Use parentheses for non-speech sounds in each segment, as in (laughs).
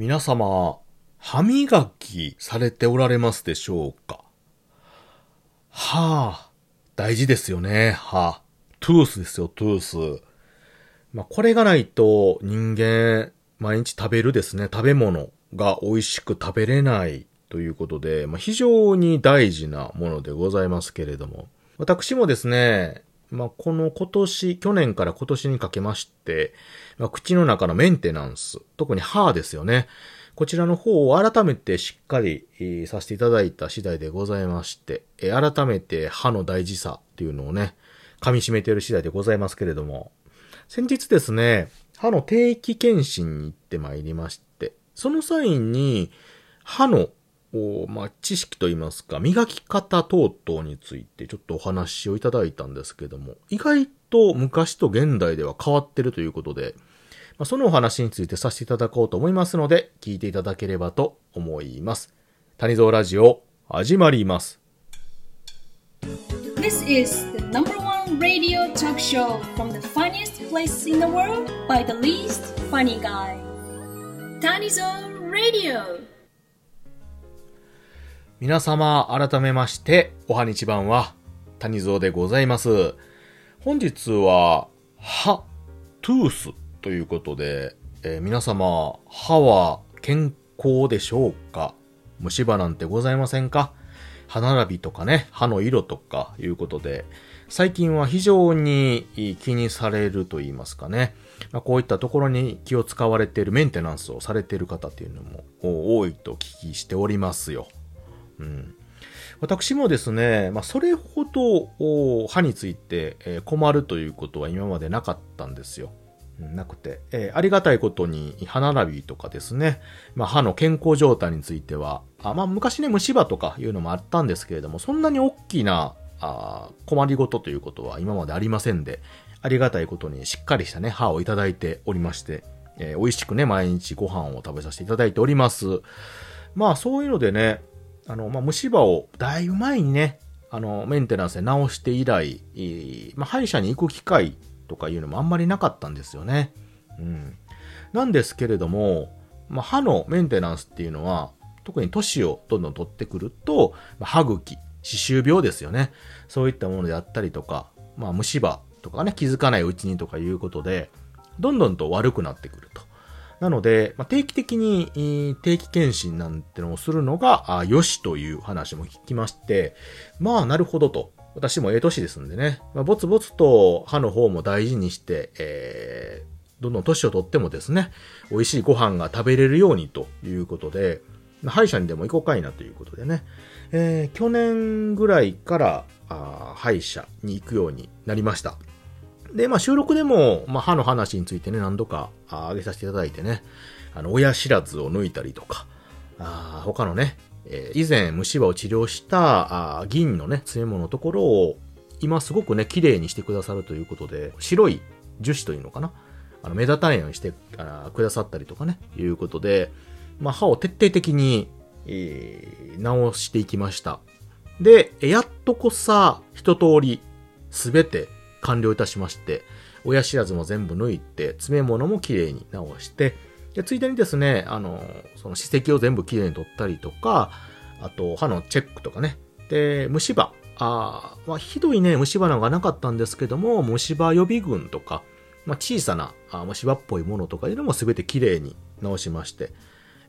皆様、歯磨きされておられますでしょうか？歯、大事ですよね、歯。トゥースですよ、トゥース。まあ、これがないと人間、毎日食べるですね、食べ物が美味しく食べれないということで、まあ、非常に大事なものでございますけれども。私もですね、まあ、この今年、去年から今年にかけまして、まあ、口の中のメンテナンス、特に歯ですよね。こちらの方を改めてしっかり、させていただいた次第でございまして、改めて歯の大事さっていうのをね、噛み締めている次第でございますけれども、先日ですね、歯の定期検診に行ってまいりまして、その際に、歯の、まあ、知識といいますか、磨き方等々についてちょっとお話をいただいたんですけども、意外と昔と現代では変わってるということで、まあ、そのお話についてさせていただこうと思いますので、聞いていただければと思います。谷蔵ラジオ、始まります。This is the number one radio talk show from the funniest place in the world by the least funny guy. Tanizo Radio! 皆様、改めまして、おはにちばんは、谷蔵でございます。本日は、歯、トゥースということで、えー、皆様、歯は健康でしょうか？虫歯なんてございませんか？歯並びとかね、歯の色とかいうことで、最近は非常に気にされると言いますかね。まあ、こういったところに気を使われているメンテナンスをされている方っていうのも多いと聞きしておりますよ。うん。私もですね、まあ、それほど歯について困るということは今までなかったんですよ。なくて、えー、ありがたいことに歯並びとかですね、まあ、歯の健康状態については、あまあ、昔ね、虫歯とかいうのもあったんですけれども、そんなに大きなあ困りごとということは今までありませんで、ありがたいことにしっかりしたね、歯をいただいておりまして、えー、美味しくね、毎日ご飯を食べさせていただいております。まあ、そういうのでね、あの、まあ、虫歯をだいぶ前にね、あの、メンテナンスで直して以来、まあ、歯医者に行く機会とかいうのもあんまりなかったんですよね。うん。なんですけれども、まあ、歯のメンテナンスっていうのは、特に年をどんどん取ってくると、まあ、歯茎、歯周病ですよね。そういったものであったりとか、まあ、虫歯とかね、気づかないうちにとかいうことで、どんどんと悪くなってくると。なので、まあ、定期的に定期検診なんてのをするのが、あよしという話も聞きまして、まあ、なるほどと。私もええ年ですんでね、まあ、ぼつぼつと歯の方も大事にして、えー、どんどん年をとってもですね、美味しいご飯が食べれるようにということで、歯医者にでも行こうかいなということでね、えー、去年ぐらいからあ歯医者に行くようになりました。で、まあ収録でも、まあ歯の話についてね、何度かあげさせていただいてね、あの、親知らずを抜いたりとか、あ他のね、えー、以前虫歯を治療したあ銀のね、詰め物のところを今すごくね、綺麗にしてくださるということで、白い樹脂というのかなあの、目立たないようにしてあくださったりとかね、いうことで、まあ、歯を徹底的に、えー、直していきました。で、やっとこさ、一通り、すべて完了いたしまして、親知らずも全部抜いて、詰め物も綺麗に直して、で、ついでにですね、あの、その歯石を全部きれいに取ったりとか、あと、歯のチェックとかね。で、虫歯。あまあ、ひどいね、虫歯なんかなかったんですけども、虫歯予備軍とか、まあ、小さなあ虫歯っぽいものとかいうのも全てきれいに直しまして、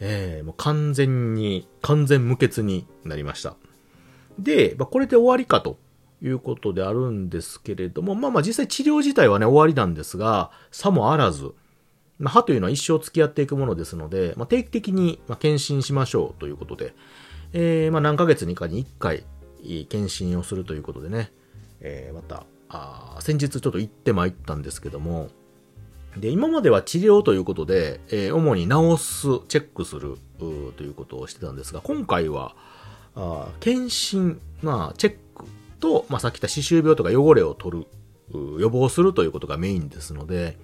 えー、もう完全に、完全無欠になりました。で、まあ、これで終わりかということであるんですけれども、まあまあ実際治療自体はね、終わりなんですが、さもあらず、まあ、歯というのは一生付き合っていくものですので、まあ、定期的に、検診しましょうということで、えー、まあ、何ヶ月にかに1回、検診をするということでね、えー、また、あ先日ちょっと行って参ったんですけども、で、今までは治療ということで、えー、主に治す、チェックするということをしてたんですが、今回は、あ検診、まあ、チェックと、まあ、さっき言った歯周病とか汚れを取る、予防するということがメインですので、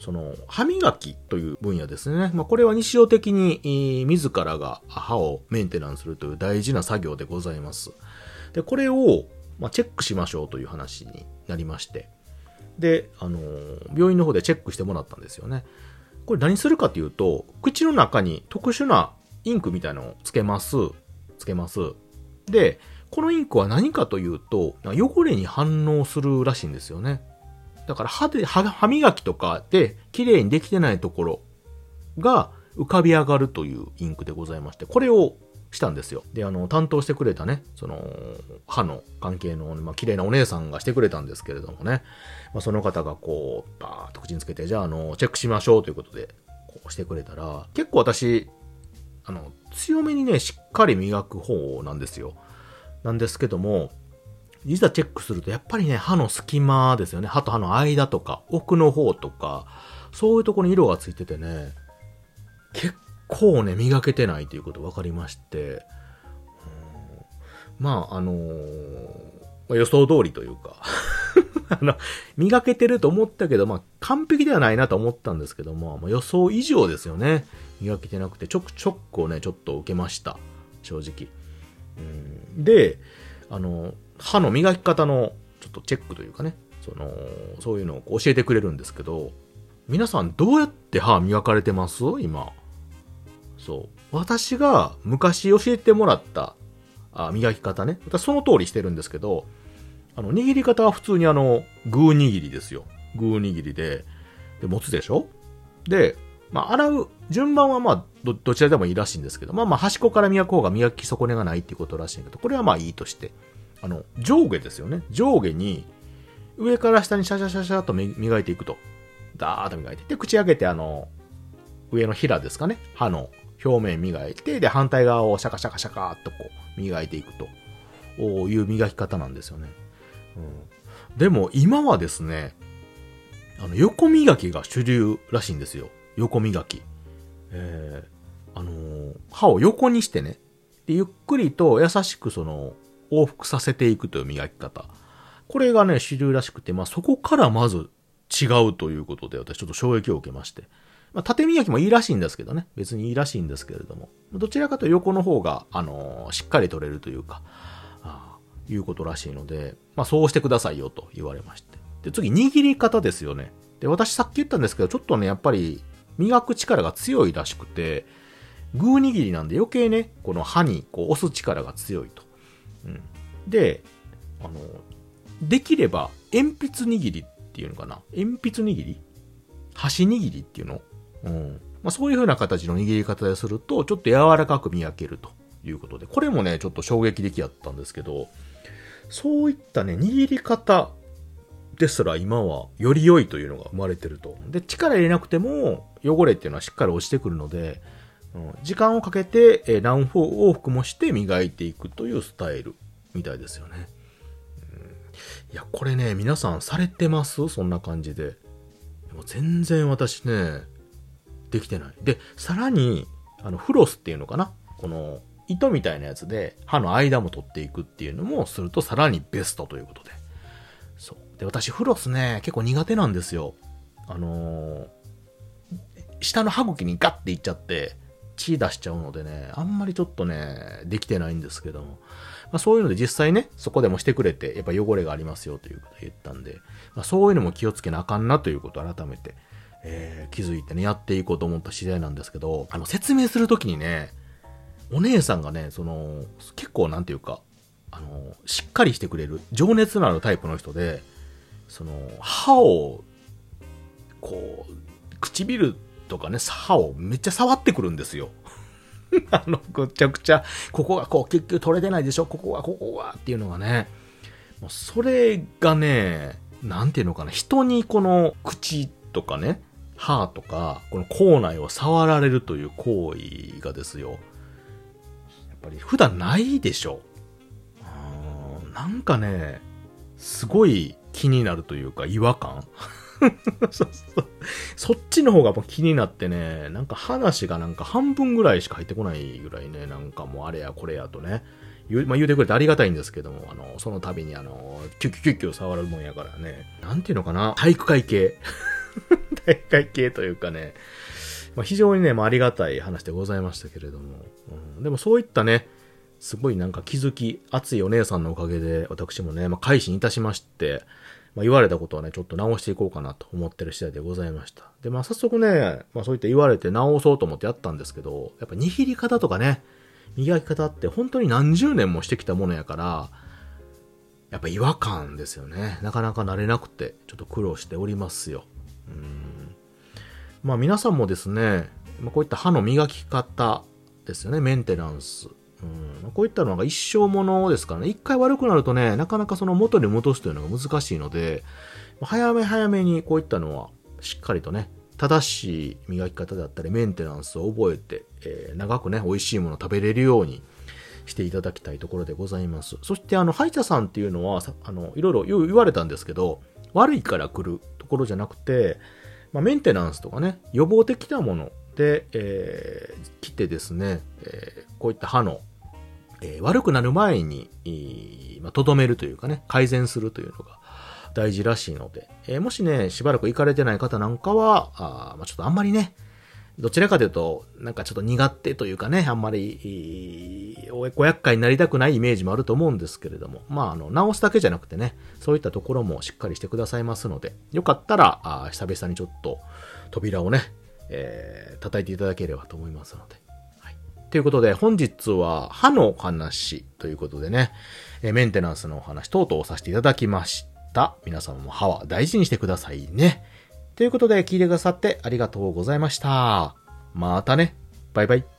その、歯磨きという分野ですね。まあ、これは日常的に、自らが歯をメンテナンスするという大事な作業でございます。で、これを、まあ、チェックしましょうという話になりまして。で、あの、病院の方でチェックしてもらったんですよね。これ何するかというと、口の中に特殊なインクみたいなのをつけます。つけます。で、このインクは何かというと、汚れに反応するらしいんですよね。だから歯で、歯歯磨きとかで綺麗にできてないところが浮かび上がるというインクでございまして、これをしたんですよ。で、あの、担当してくれたね、その、歯の関係の、まあ、綺麗なお姉さんがしてくれたんですけれどもね、まあ、その方がこう、バーっと口につけて、じゃあ、あの、チェックしましょうということで、こうしてくれたら、結構私、あの、強めにね、しっかり磨く方なんですよ。なんですけども、いざチェックすると、やっぱりね、歯の隙間ですよね。歯と歯の間とか、奥の方とか、そういうところに色がついててね、結構ね、磨けてないということ分かりまして、まあ、あのー、予想通りというか (laughs) あの、磨けてると思ったけど、まあ、完璧ではないなと思ったんですけども、まあ、予想以上ですよね。磨けてなくて、ちょくちょくをね、ちょっと受けました。正直。で、あの、歯の磨き方のちょっとチェックというかね、その、そういうのを教えてくれるんですけど、皆さんどうやって歯磨かれてます？今。そう。私が昔教えてもらったあ磨き方ね。私その通りしてるんですけど、あの、握り方は普通にあの、グー握りですよ。グー握りで、で、持つでしょ？で、まあ、洗う順番はまあど、どちらでもいいらしいんですけど、まあまあ、端っこから磨く方が磨き損ねがないっていうことらしいけど、これはまあいいとして、あの、上下ですよね。上下に、上から下にシャシャシャシャと磨いていくと。ダーッと磨いて。で、口開けてあの、上の平ですかね。歯の表面磨いて、で、反対側をシャカシャカシャカーっとこう、磨いていくとおいう磨き方なんですよね。うん、でも、今はですね、あの、横磨きが主流らしいんですよ。横磨き。えー、あのー、歯を横にしてね、で、ゆっくりと優しくその、往復させていくという磨き方。これがね、主流らしくて、まあそこからまず違うということで、私ちょっと衝撃を受けまして。まあ、縦磨きもいいらしいんですけどね。別にいいらしいんですけれども。どちらかというと横の方が、あのー、しっかり取れるというか、あいうことらしいので、まあ、そうしてくださいよと言われまして。で、次、握り方ですよね。で、私さっき言ったんですけど、ちょっとね、やっぱり、磨く力が強いらしくて、グー握りなんで余計ね、この歯にこう押す力が強いと。うん。で、あの、できれば、鉛筆握りっていうのかな。鉛筆握り？箸握りっていうの？うん。まあ、そういう風な形の握り方ですると、ちょっと柔らかく磨けるということで、これもね、ちょっと衝撃的やったんですけど、そういったね、握り方ですら今はより良いというのが生まれてると。で、力入れなくても汚れっていうのはしっかり落ちてくるので、うん、時間をかけて、え何往復もして磨いていくというスタイルみたいですよね。うん、いや、これね、皆さんされてます？そんな感じで。でも全然私ね、できてない。で、さらに、あの、フロスっていうのかな？この、糸みたいなやつで歯の間も取っていくっていうのもするとさらにベストということで。で、私フロスね、結構苦手なんですよ。あのー、下の歯茎にガッていっちゃって、血出しちゃうのでね、あんまりちょっとね、できてないんですけども。まあ、そういうので実際ね、そこでもしてくれて、やっぱ汚れがありますよということを言ったんで、まあ、そういうのも気をつけなあかんなということを改めて、えー、気づいてね、やっていこうと思った次第なんですけど、あの、説明するときにね、お姉さんがね、その、結構なんていうか、あの、しっかりしてくれる、情熱のあるタイプの人で、その、歯を、こう、唇とかね、歯をめっちゃ触ってくるんですよ。(laughs) あの、ぐちゃくちゃ、ここがこう、結局取れてないでしょ？ここは、ここはっていうのがね、もうそれがね、なんていうのかな、人にこの口とかね、歯とか、この口内を触られるという行為がですよ。やっぱり普段ないでしょ。なんかね、すごい気になるというか違和感？(laughs) そそそっちの方が気になってね、なんか話がなんか半分ぐらいしか入ってこないぐらいね、なんかもうあれやこれやとね、言う,、まあ、言うてくれてありがたいんですけども、あの、その度にあの、キュキュキュキュ触るもんやからね、なんていうのかな、体育会系。体育会系というかね、まあ、非常にね、まあ、ありがたい話でございましたけれども、うん、でもそういったね、すごいなんか気づき、熱いお姉さんのおかげで、私もね、まあ、改心いたしまして、まあ、言われたことはね、ちょっと直していこうかなと思ってる次第でございました。で、まあ、早速ね、まあ、そういった言われて直そうと思ってやったんですけど、やっぱ握り方とかね、磨き方って本当に何十年もしてきたものやから、やっぱ違和感ですよね。なかなか慣れなくて、ちょっと苦労しておりますよ。うん。まあ皆さんもですね、まあこういった歯の磨き方ですよね、メンテナンス。うんこういったのが一生ものですからね、一回悪くなるとね、なかなかその元に戻すというのが難しいので、早め早めにこういったのはしっかりとね、正しい磨き方だったりメンテナンスを覚えて、えー長くね、美味しいものを食べれるようにしていただきたいところでございます。そしてあの、歯医者さんっていうのは、あの、いろいろ言う言われたんですけど、悪いから来るところじゃなくて、まあ、メンテナンスとかね、予防的なもので、えー来てですね、えーこういった歯の、えー悪くなる前に、いーまあ、とどめるというかね、改善するというのが大事らしいので、えーもしね、しばらく行かれてない方なんかは、あまあ、ちょっとあんまりね、どちらかというと、なんかちょっと苦手というかね、あんまり、おご厄介になりたくないイメージもあると思うんですけれども、まあ、あの、直すだけじゃなくてね、そういったところもしっかりしてくださいますので、よかったら、あ久々にちょっと扉をね、えー叩いていただければと思いますので。ということで、本日は歯のお話ということでね、えメンテナンスのお話等々をさせていただきました。皆様も歯は大事にしてくださいね。ということで、聞いてくださってありがとうございました。またね。バイバイ。